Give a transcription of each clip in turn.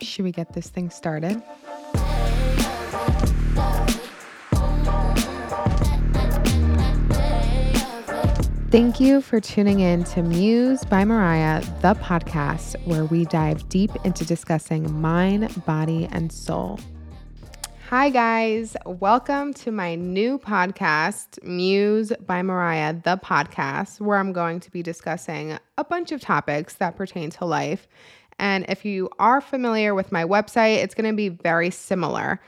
Should we get this thing started? Thank you for tuning in to Muse by Mariah, the podcast where we dive deep into discussing mind, body, and soul. Hi, guys. Welcome to my new podcast, Muse by Mariah, the podcast, where I'm going to be discussing a bunch of topics that pertain to life. And if you are familiar with my website, it's going to be very similar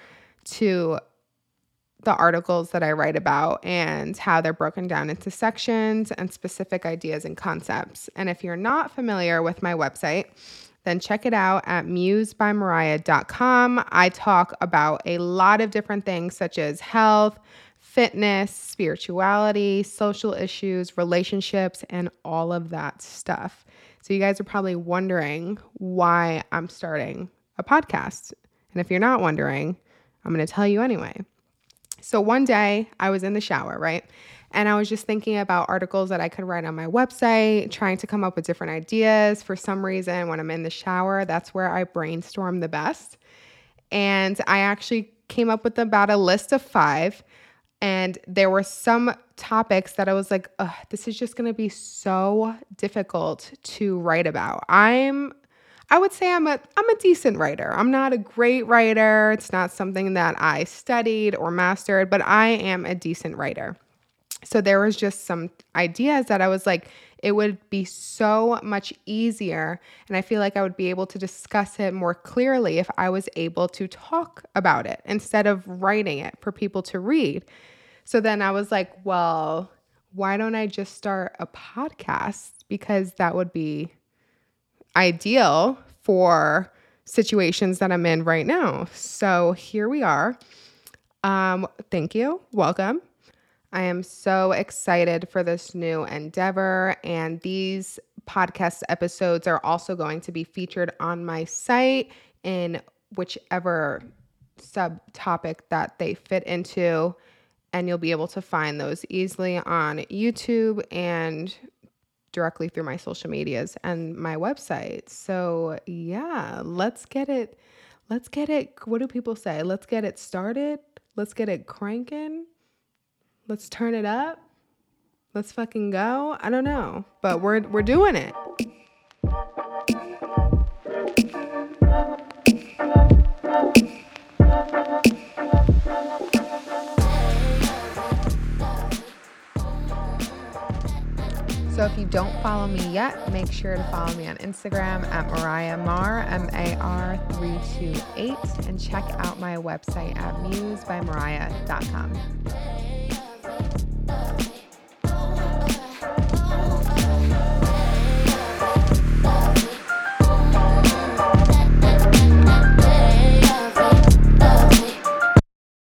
to the articles that I write about and how they're broken down into sections and specific ideas and concepts. And if you're not familiar with my website, then check it out at musebymariah.com. I talk about a lot of different things such as health, fitness, spirituality, social issues, relationships, and all of that stuff. So, you guys are probably wondering why I'm starting a podcast. And if you're not wondering, I'm going to tell you anyway. So one day I was in the shower, right? And I was just thinking about articles that I could write on my website, trying to come up with different ideas. For some reason, when I'm in the shower, that's where I brainstorm the best. And I actually came up with about a list of five. And there were some topics that I was like, this is just going to be so difficult to write about. I'm I would say I'm a I'm a decent writer. I'm not a great writer. It's not something that I studied or mastered, but I am a decent writer. So there was just some ideas that I was like it would be so much easier and I feel like I would be able to discuss it more clearly if I was able to talk about it instead of writing it for people to read. So then I was like, well, why don't I just start a podcast because that would be ideal for situations that I'm in right now. So here we are. Um, thank you. Welcome. I am so excited for this new endeavor, and these podcast episodes are also going to be featured on my site in whichever subtopic that they fit into. And you'll be able to find those easily on YouTube and directly through my social medias and my website. So, yeah, let's get it let's get it what do people say? Let's get it started. Let's get it cranking. Let's turn it up. Let's fucking go. I don't know, but we're we're doing it. So if you don't follow me yet, make sure to follow me on Instagram at Mariah Mar, M A R 328, and check out my website at musebymariah.com.